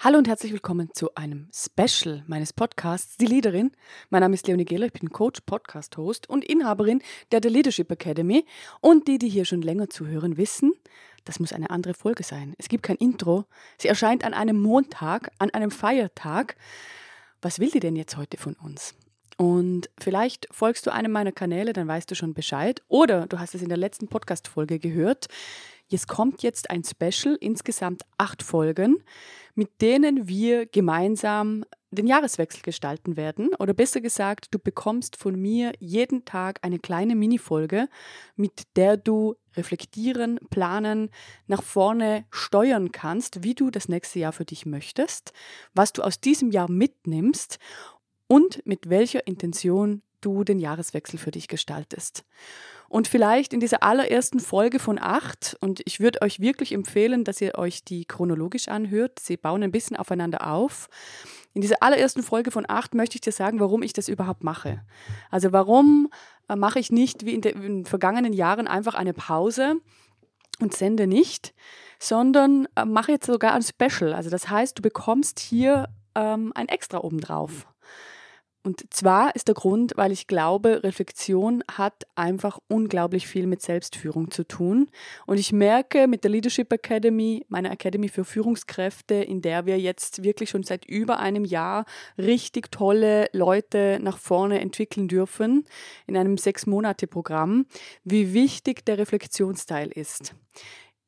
Hallo und herzlich willkommen zu einem Special meines Podcasts Die Leaderin. Mein Name ist Leonie Gehler, ich bin Coach, Podcast-Host und Inhaberin der The Leadership Academy. Und die, die hier schon länger zuhören, wissen, das muss eine andere Folge sein. Es gibt kein Intro. Sie erscheint an einem Montag, an einem Feiertag. Was will die denn jetzt heute von uns? Und vielleicht folgst du einem meiner Kanäle, dann weißt du schon Bescheid. Oder du hast es in der letzten Podcast-Folge gehört. Es kommt jetzt ein Special, insgesamt acht Folgen, mit denen wir gemeinsam den Jahreswechsel gestalten werden. Oder besser gesagt, du bekommst von mir jeden Tag eine kleine Minifolge, mit der du reflektieren, planen, nach vorne steuern kannst, wie du das nächste Jahr für dich möchtest, was du aus diesem Jahr mitnimmst und mit welcher Intention du den Jahreswechsel für dich gestaltest. Und vielleicht in dieser allerersten Folge von acht, und ich würde euch wirklich empfehlen, dass ihr euch die chronologisch anhört. Sie bauen ein bisschen aufeinander auf. In dieser allerersten Folge von acht möchte ich dir sagen, warum ich das überhaupt mache. Also warum äh, mache ich nicht wie in, den vergangenen Jahren einfach eine Pause und sende nicht, sondern äh, mache jetzt sogar ein Special. Also das heißt, du bekommst hier ähm, ein Extra obendrauf. Und zwar ist der Grund, weil ich glaube, Reflexion hat einfach unglaublich viel mit Selbstführung zu tun. Und ich merke mit der Leadership Academy, meiner Academy für Führungskräfte, in der wir jetzt wirklich schon seit über einem Jahr richtig tolle Leute nach vorne entwickeln dürfen, in einem Sechs-Monate-Programm, wie wichtig der Reflexionsteil ist.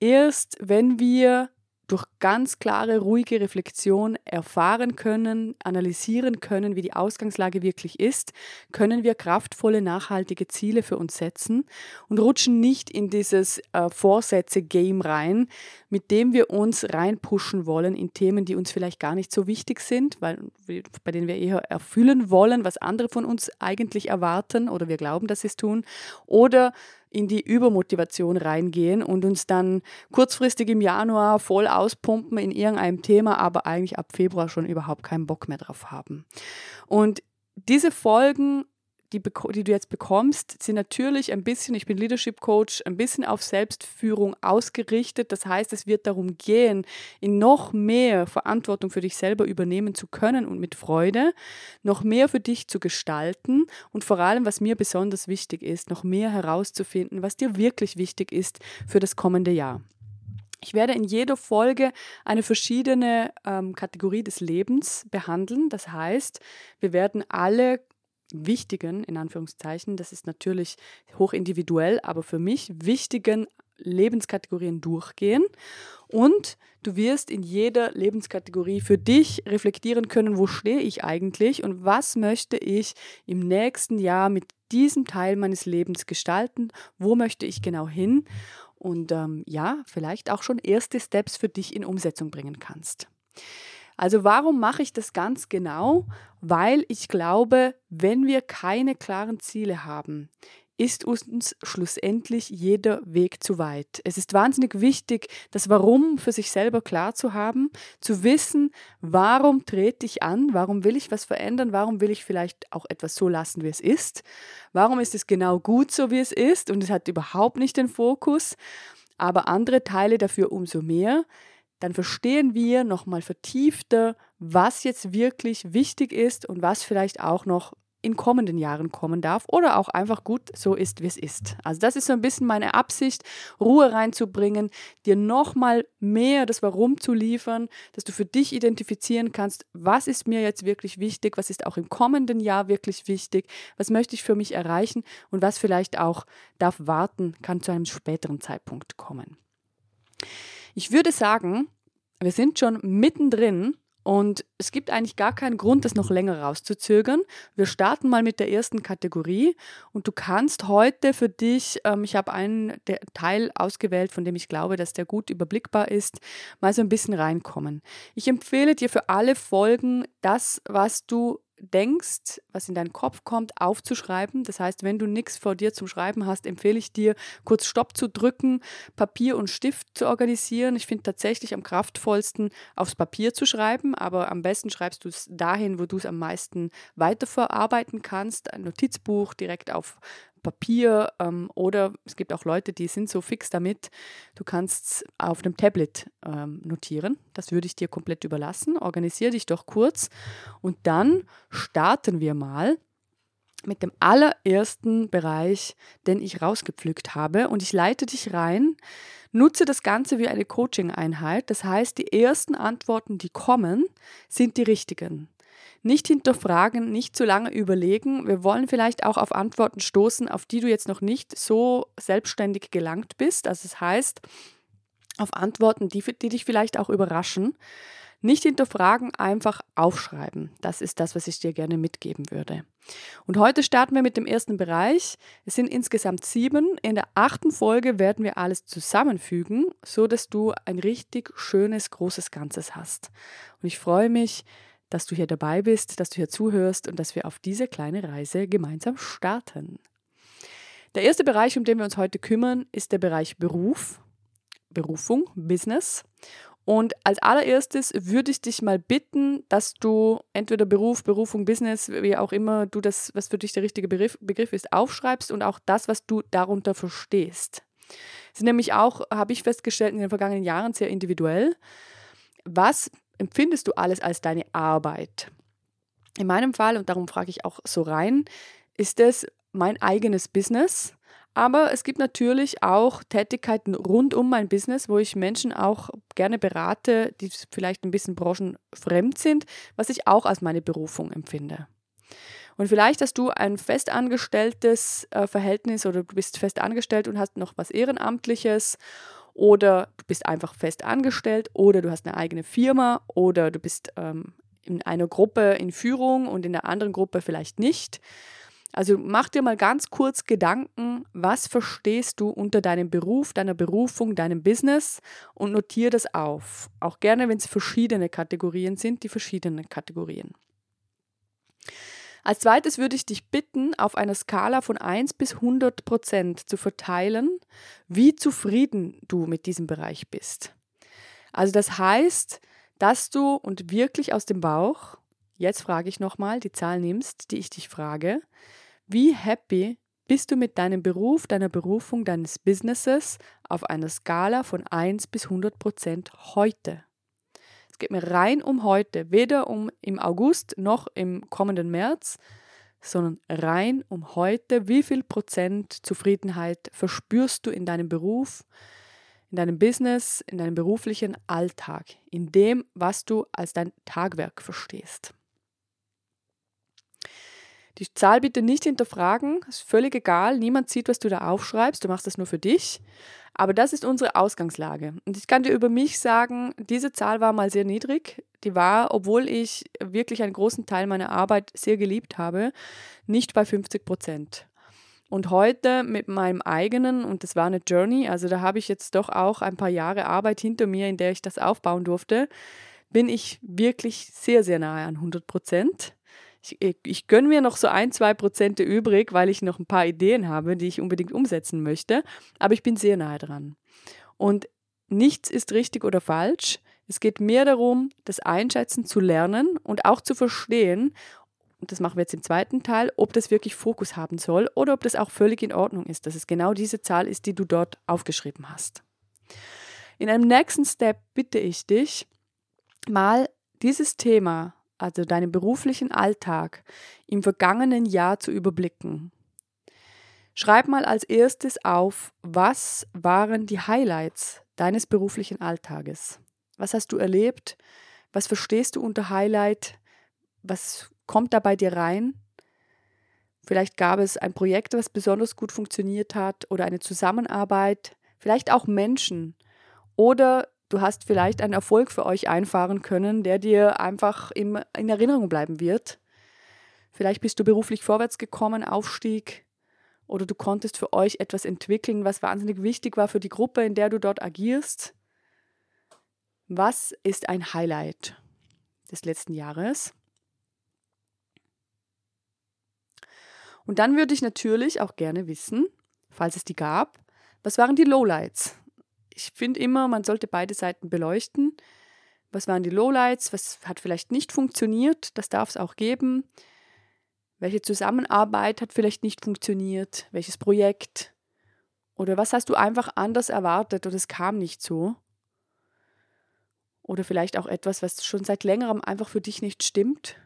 Erst wenn wir durch ganz klare, ruhige Reflexion erfahren können, analysieren können, wie die Ausgangslage wirklich ist, können wir kraftvolle, nachhaltige Ziele für uns setzen und rutschen nicht in dieses äh, Vorsätze-Game rein, mit dem wir uns reinpushen wollen in Themen, die uns vielleicht gar nicht so wichtig sind, weil, bei denen wir eher erfüllen wollen, was andere von uns eigentlich erwarten oder wir glauben, dass sie es tun, oder in die Übermotivation reingehen und uns dann kurzfristig im Januar voll auspumpen in irgendeinem Thema, aber eigentlich ab Februar schon überhaupt keinen Bock mehr drauf haben. Und diese Folgen die, die du jetzt bekommst, sind natürlich ein bisschen, ich bin Leadership Coach, ein bisschen auf Selbstführung ausgerichtet. Das heißt, es wird darum gehen, in noch mehr Verantwortung für dich selber übernehmen zu können und mit Freude, noch mehr für dich zu gestalten und vor allem, was mir besonders wichtig ist, noch mehr herauszufinden, was dir wirklich wichtig ist für das kommende Jahr. Ich werde in jeder Folge eine verschiedene ähm, Kategorie des Lebens behandeln. Das heißt, wir werden alle wichtigen, in Anführungszeichen, das ist natürlich hochindividuell, aber für mich wichtigen Lebenskategorien durchgehen. Und du wirst in jeder Lebenskategorie für dich reflektieren können, wo stehe ich eigentlich und was möchte ich im nächsten Jahr mit diesem Teil meines Lebens gestalten, wo möchte ich genau hin? Und ähm, ja, vielleicht auch schon erste Steps für dich in Umsetzung bringen kannst. Also warum mache ich das ganz genau? Weil ich glaube, wenn wir keine klaren Ziele haben, ist uns schlussendlich jeder Weg zu weit. Es ist wahnsinnig wichtig, das Warum für sich selber klar zu haben, zu wissen, warum trete ich an, warum will ich was verändern, warum will ich vielleicht auch etwas so lassen, wie es ist, warum ist es genau gut so, wie es ist und es hat überhaupt nicht den Fokus, aber andere Teile dafür umso mehr dann verstehen wir nochmal vertiefter, was jetzt wirklich wichtig ist und was vielleicht auch noch in kommenden Jahren kommen darf oder auch einfach gut so ist, wie es ist. Also das ist so ein bisschen meine Absicht, Ruhe reinzubringen, dir nochmal mehr das Warum zu liefern, dass du für dich identifizieren kannst, was ist mir jetzt wirklich wichtig, was ist auch im kommenden Jahr wirklich wichtig, was möchte ich für mich erreichen und was vielleicht auch darf warten, kann zu einem späteren Zeitpunkt kommen. Ich würde sagen, wir sind schon mittendrin und es gibt eigentlich gar keinen Grund, das noch länger rauszuzögern. Wir starten mal mit der ersten Kategorie und du kannst heute für dich, ähm, ich habe einen Teil ausgewählt, von dem ich glaube, dass der gut überblickbar ist, mal so ein bisschen reinkommen. Ich empfehle dir für alle Folgen das, was du denkst, was in deinen Kopf kommt, aufzuschreiben. Das heißt, wenn du nichts vor dir zum Schreiben hast, empfehle ich dir, kurz Stopp zu drücken, Papier und Stift zu organisieren. Ich finde tatsächlich am kraftvollsten, aufs Papier zu schreiben, aber am besten schreibst du es dahin, wo du es am meisten weiterverarbeiten kannst. Ein Notizbuch direkt auf Papier ähm, oder es gibt auch Leute, die sind so fix damit, du kannst auf dem Tablet ähm, notieren. Das würde ich dir komplett überlassen. Organisiere dich doch kurz und dann starten wir mal mit dem allerersten Bereich, den ich rausgepflückt habe und ich leite dich rein. Nutze das Ganze wie eine Coaching-Einheit. Das heißt, die ersten Antworten, die kommen, sind die richtigen. Nicht hinterfragen, nicht zu lange überlegen. Wir wollen vielleicht auch auf Antworten stoßen, auf die du jetzt noch nicht so selbstständig gelangt bist. Also das heißt, auf Antworten, die, die dich vielleicht auch überraschen. Nicht hinterfragen, einfach aufschreiben. Das ist das, was ich dir gerne mitgeben würde. Und heute starten wir mit dem ersten Bereich. Es sind insgesamt sieben. In der achten Folge werden wir alles zusammenfügen, so dass du ein richtig schönes, großes Ganzes hast. Und ich freue mich, dass du hier dabei bist, dass du hier zuhörst und dass wir auf diese kleine Reise gemeinsam starten. Der erste Bereich, um den wir uns heute kümmern, ist der Bereich Beruf, Berufung, Business. Und als allererstes würde ich dich mal bitten, dass du entweder Beruf, Berufung, Business, wie auch immer du das, was für dich der richtige Begriff, Begriff ist, aufschreibst und auch das, was du darunter verstehst. Sind nämlich auch, habe ich festgestellt, in den vergangenen Jahren sehr individuell. Was empfindest du alles als deine Arbeit? In meinem Fall, und darum frage ich auch so rein, ist es mein eigenes Business, aber es gibt natürlich auch Tätigkeiten rund um mein Business, wo ich Menschen auch gerne berate, die vielleicht ein bisschen branchenfremd sind, was ich auch als meine Berufung empfinde. Und vielleicht hast du ein festangestelltes äh, Verhältnis oder du bist festangestellt und hast noch was Ehrenamtliches oder du bist einfach fest angestellt oder du hast eine eigene Firma oder du bist ähm, in einer Gruppe in Führung und in der anderen Gruppe vielleicht nicht. Also mach dir mal ganz kurz Gedanken, was verstehst du unter deinem Beruf, deiner Berufung, deinem Business und notiere das auf. Auch gerne, wenn es verschiedene Kategorien sind, die verschiedenen Kategorien. Als zweites würde ich dich bitten, auf einer Skala von 1 bis 100 Prozent zu verteilen, wie zufrieden du mit diesem Bereich bist. Also das heißt, dass du und wirklich aus dem Bauch, jetzt frage ich nochmal, die Zahl nimmst, die ich dich frage, wie happy bist du mit deinem Beruf, deiner Berufung, deines Businesses auf einer Skala von 1 bis 100 Prozent heute? Geht mir rein um heute, weder um im August noch im kommenden März, sondern rein um heute. Wie viel Prozent Zufriedenheit verspürst du in deinem Beruf, in deinem Business, in deinem beruflichen Alltag, in dem, was du als dein Tagwerk verstehst? Die Zahl bitte nicht hinterfragen, ist völlig egal, niemand sieht, was du da aufschreibst, du machst das nur für dich. Aber das ist unsere Ausgangslage. Und ich kann dir über mich sagen, diese Zahl war mal sehr niedrig. Die war, obwohl ich wirklich einen großen Teil meiner Arbeit sehr geliebt habe, nicht bei 50 Prozent. Und heute mit meinem eigenen, und das war eine Journey, also da habe ich jetzt doch auch ein paar Jahre Arbeit hinter mir, in der ich das aufbauen durfte, bin ich wirklich sehr, sehr nahe an 100 Prozent ich, ich gönne mir noch so ein, zwei Prozente übrig, weil ich noch ein paar Ideen habe, die ich unbedingt umsetzen möchte. Aber ich bin sehr nahe dran. Und nichts ist richtig oder falsch. Es geht mehr darum, das Einschätzen zu lernen und auch zu verstehen, und das machen wir jetzt im zweiten Teil, ob das wirklich Fokus haben soll oder ob das auch völlig in Ordnung ist, dass es genau diese Zahl ist, die du dort aufgeschrieben hast. In einem nächsten Step bitte ich dich, mal dieses Thema also deinen beruflichen Alltag im vergangenen Jahr zu überblicken. Schreib mal als erstes auf, was waren die Highlights deines beruflichen Alltages? Was hast du erlebt? Was verstehst du unter Highlight? Was kommt da bei dir rein? Vielleicht gab es ein Projekt, das besonders gut funktioniert hat oder eine Zusammenarbeit, vielleicht auch Menschen oder Du hast vielleicht einen Erfolg für euch einfahren können, der dir einfach im, in Erinnerung bleiben wird. Vielleicht bist du beruflich vorwärts gekommen, Aufstieg, oder du konntest für euch etwas entwickeln, was wahnsinnig wichtig war für die Gruppe, in der du dort agierst. Was ist ein Highlight des letzten Jahres? Und dann würde ich natürlich auch gerne wissen, falls es die gab, was waren die Lowlights? Ich finde immer, man sollte beide Seiten beleuchten. Was waren die Lowlights? Was hat vielleicht nicht funktioniert? Das darf es auch geben. Welche Zusammenarbeit hat vielleicht nicht funktioniert? Welches Projekt? Oder was hast du einfach anders erwartet und es kam nicht so? Oder vielleicht auch etwas, was schon seit längerem einfach für dich nicht stimmt?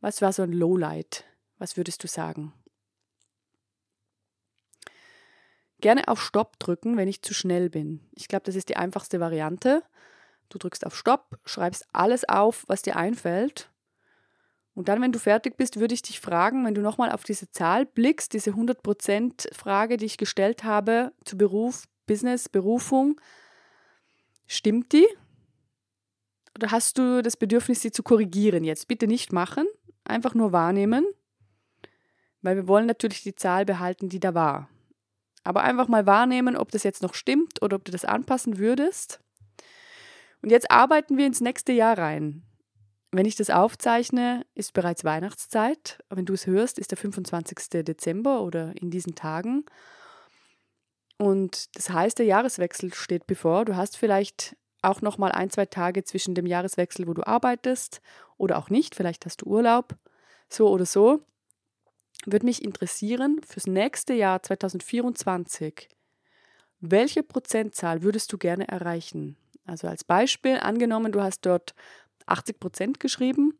Was war so ein Lowlight? Was würdest du sagen? Gerne auf Stopp drücken, wenn ich zu schnell bin. Ich glaube, das ist die einfachste Variante. Du drückst auf Stopp, schreibst alles auf, was dir einfällt. Und dann, wenn du fertig bist, würde ich dich fragen, wenn du nochmal auf diese Zahl blickst, diese 100%-Frage, die ich gestellt habe zu Beruf, Business, Berufung, stimmt die? Oder hast du das Bedürfnis, sie zu korrigieren jetzt? Bitte nicht machen, einfach nur wahrnehmen, weil wir wollen natürlich die Zahl behalten, die da war. Aber einfach mal wahrnehmen, ob das jetzt noch stimmt oder ob du das anpassen würdest. Und jetzt arbeiten wir ins nächste Jahr rein. Wenn ich das aufzeichne, ist bereits Weihnachtszeit. Wenn du es hörst, ist der 25. Dezember oder in diesen Tagen. Und das heißt, der Jahreswechsel steht bevor. Du hast vielleicht auch noch mal ein, zwei Tage zwischen dem Jahreswechsel, wo du arbeitest oder auch nicht. Vielleicht hast du Urlaub. So oder so. Würde mich interessieren, fürs nächste Jahr 2024, welche Prozentzahl würdest du gerne erreichen? Also als Beispiel, angenommen, du hast dort 80 Prozent geschrieben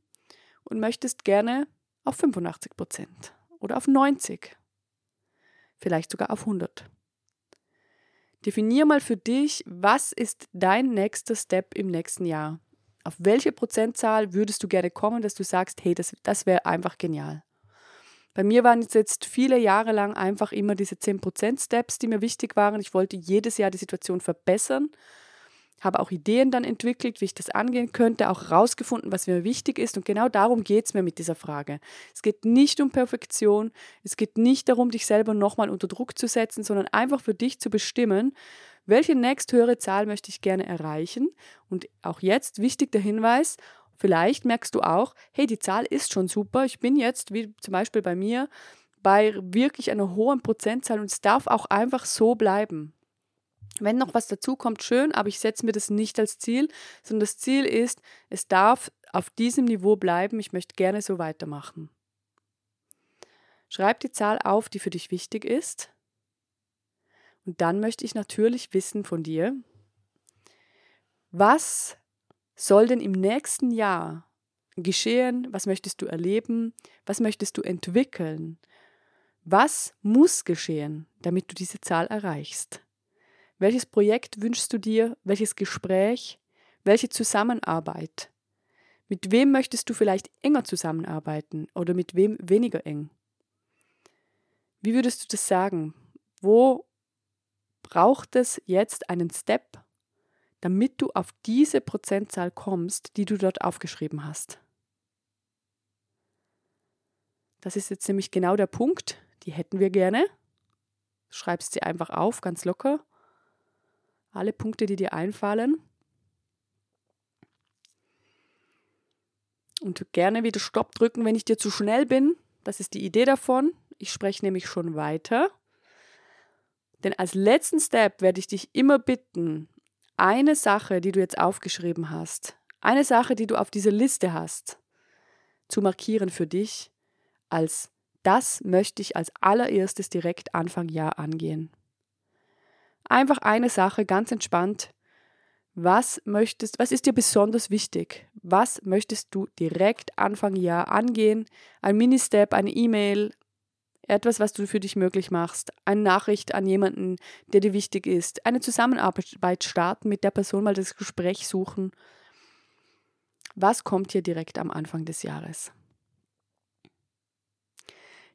und möchtest gerne auf 85 Prozent oder auf 90, vielleicht sogar auf 100. Definier mal für dich, was ist dein nächster Step im nächsten Jahr? Auf welche Prozentzahl würdest du gerne kommen, dass du sagst, hey, das, das wäre einfach genial? Bei mir waren es jetzt viele Jahre lang einfach immer diese 10% Steps, die mir wichtig waren. Ich wollte jedes Jahr die Situation verbessern habe auch Ideen dann entwickelt, wie ich das angehen könnte, auch herausgefunden, was mir wichtig ist. Und genau darum geht es mir mit dieser Frage. Es geht nicht um Perfektion, es geht nicht darum, dich selber nochmal unter Druck zu setzen, sondern einfach für dich zu bestimmen, welche nächsthöhere Zahl möchte ich gerne erreichen. Und auch jetzt wichtig der Hinweis, vielleicht merkst du auch, hey, die Zahl ist schon super, ich bin jetzt, wie zum Beispiel bei mir, bei wirklich einer hohen Prozentzahl und es darf auch einfach so bleiben. Wenn noch was dazu kommt, schön, aber ich setze mir das nicht als Ziel, sondern das Ziel ist, es darf auf diesem Niveau bleiben, ich möchte gerne so weitermachen. Schreib die Zahl auf, die für dich wichtig ist. Und dann möchte ich natürlich wissen von dir, was soll denn im nächsten Jahr geschehen? Was möchtest du erleben? Was möchtest du entwickeln? Was muss geschehen, damit du diese Zahl erreichst? Welches Projekt wünschst du dir? Welches Gespräch? Welche Zusammenarbeit? Mit wem möchtest du vielleicht enger zusammenarbeiten oder mit wem weniger eng? Wie würdest du das sagen? Wo braucht es jetzt einen Step, damit du auf diese Prozentzahl kommst, die du dort aufgeschrieben hast? Das ist jetzt nämlich genau der Punkt, die hätten wir gerne. Schreibst sie einfach auf, ganz locker alle Punkte, die dir einfallen. Und gerne wieder Stopp drücken, wenn ich dir zu schnell bin. Das ist die Idee davon. Ich spreche nämlich schon weiter. Denn als letzten Step werde ich dich immer bitten, eine Sache, die du jetzt aufgeschrieben hast, eine Sache, die du auf dieser Liste hast, zu markieren für dich als das möchte ich als allererstes direkt Anfang Jahr angehen. Einfach eine Sache, ganz entspannt. Was möchtest, was ist dir besonders wichtig? Was möchtest du direkt Anfang Jahr angehen? Ein Mini-Step, eine E-Mail, etwas, was du für dich möglich machst, eine Nachricht an jemanden, der dir wichtig ist, eine Zusammenarbeit starten, mit der Person mal das Gespräch suchen. Was kommt hier direkt am Anfang des Jahres?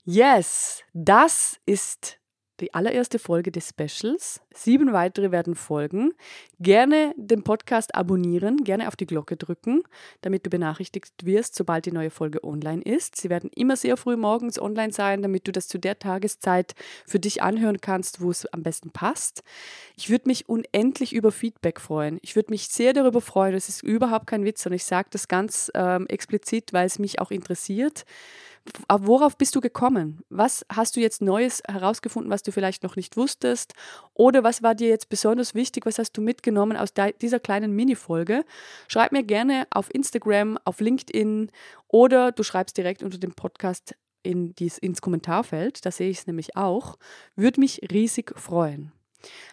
Yes, das ist die allererste Folge des Specials. Sieben weitere werden folgen. Gerne den Podcast abonnieren, gerne auf die Glocke drücken, damit du benachrichtigt wirst, sobald die neue Folge online ist. Sie werden immer sehr früh morgens online sein, damit du das zu der Tageszeit für dich anhören kannst, wo es am besten passt. Ich würde mich unendlich über Feedback freuen. Ich würde mich sehr darüber freuen. Das ist überhaupt kein Witz und ich sage das ganz ähm, explizit, weil es mich auch interessiert worauf bist du gekommen? Was hast du jetzt Neues herausgefunden, was du vielleicht noch nicht wusstest? Oder was war dir jetzt besonders wichtig? Was hast du mitgenommen aus dieser kleinen Mini-Folge? Schreib mir gerne auf Instagram, auf LinkedIn oder du schreibst direkt unter dem Podcast in dies, ins Kommentarfeld, da sehe ich es nämlich auch. Würde mich riesig freuen.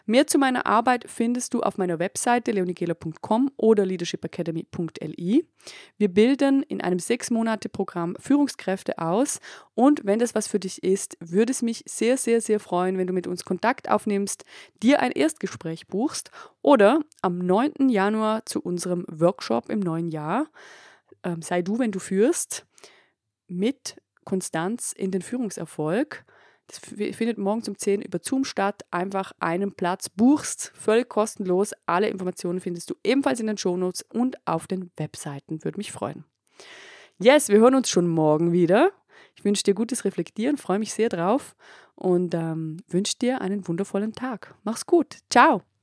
Mehr zu meiner Arbeit findest du auf meiner Webseite leonigela.com oder leadershipacademy.li. Wir bilden in einem sechs Monate Programm Führungskräfte aus und wenn das was für dich ist, würde es mich sehr, sehr, sehr freuen, wenn du mit uns Kontakt aufnimmst, dir ein Erstgespräch buchst oder am 9. Januar zu unserem Workshop im neuen Jahr, ähm, sei du, wenn du führst, mit Konstanz in den Führungserfolg. Das findet morgens um 10 über Zoom statt. Einfach einen Platz buchst, völlig kostenlos. Alle Informationen findest du ebenfalls in den Shownotes und auf den Webseiten. Würde mich freuen. Yes, wir hören uns schon morgen wieder. Ich wünsche dir gutes Reflektieren, freue mich sehr drauf und ähm, wünsche dir einen wundervollen Tag. Mach's gut. Ciao.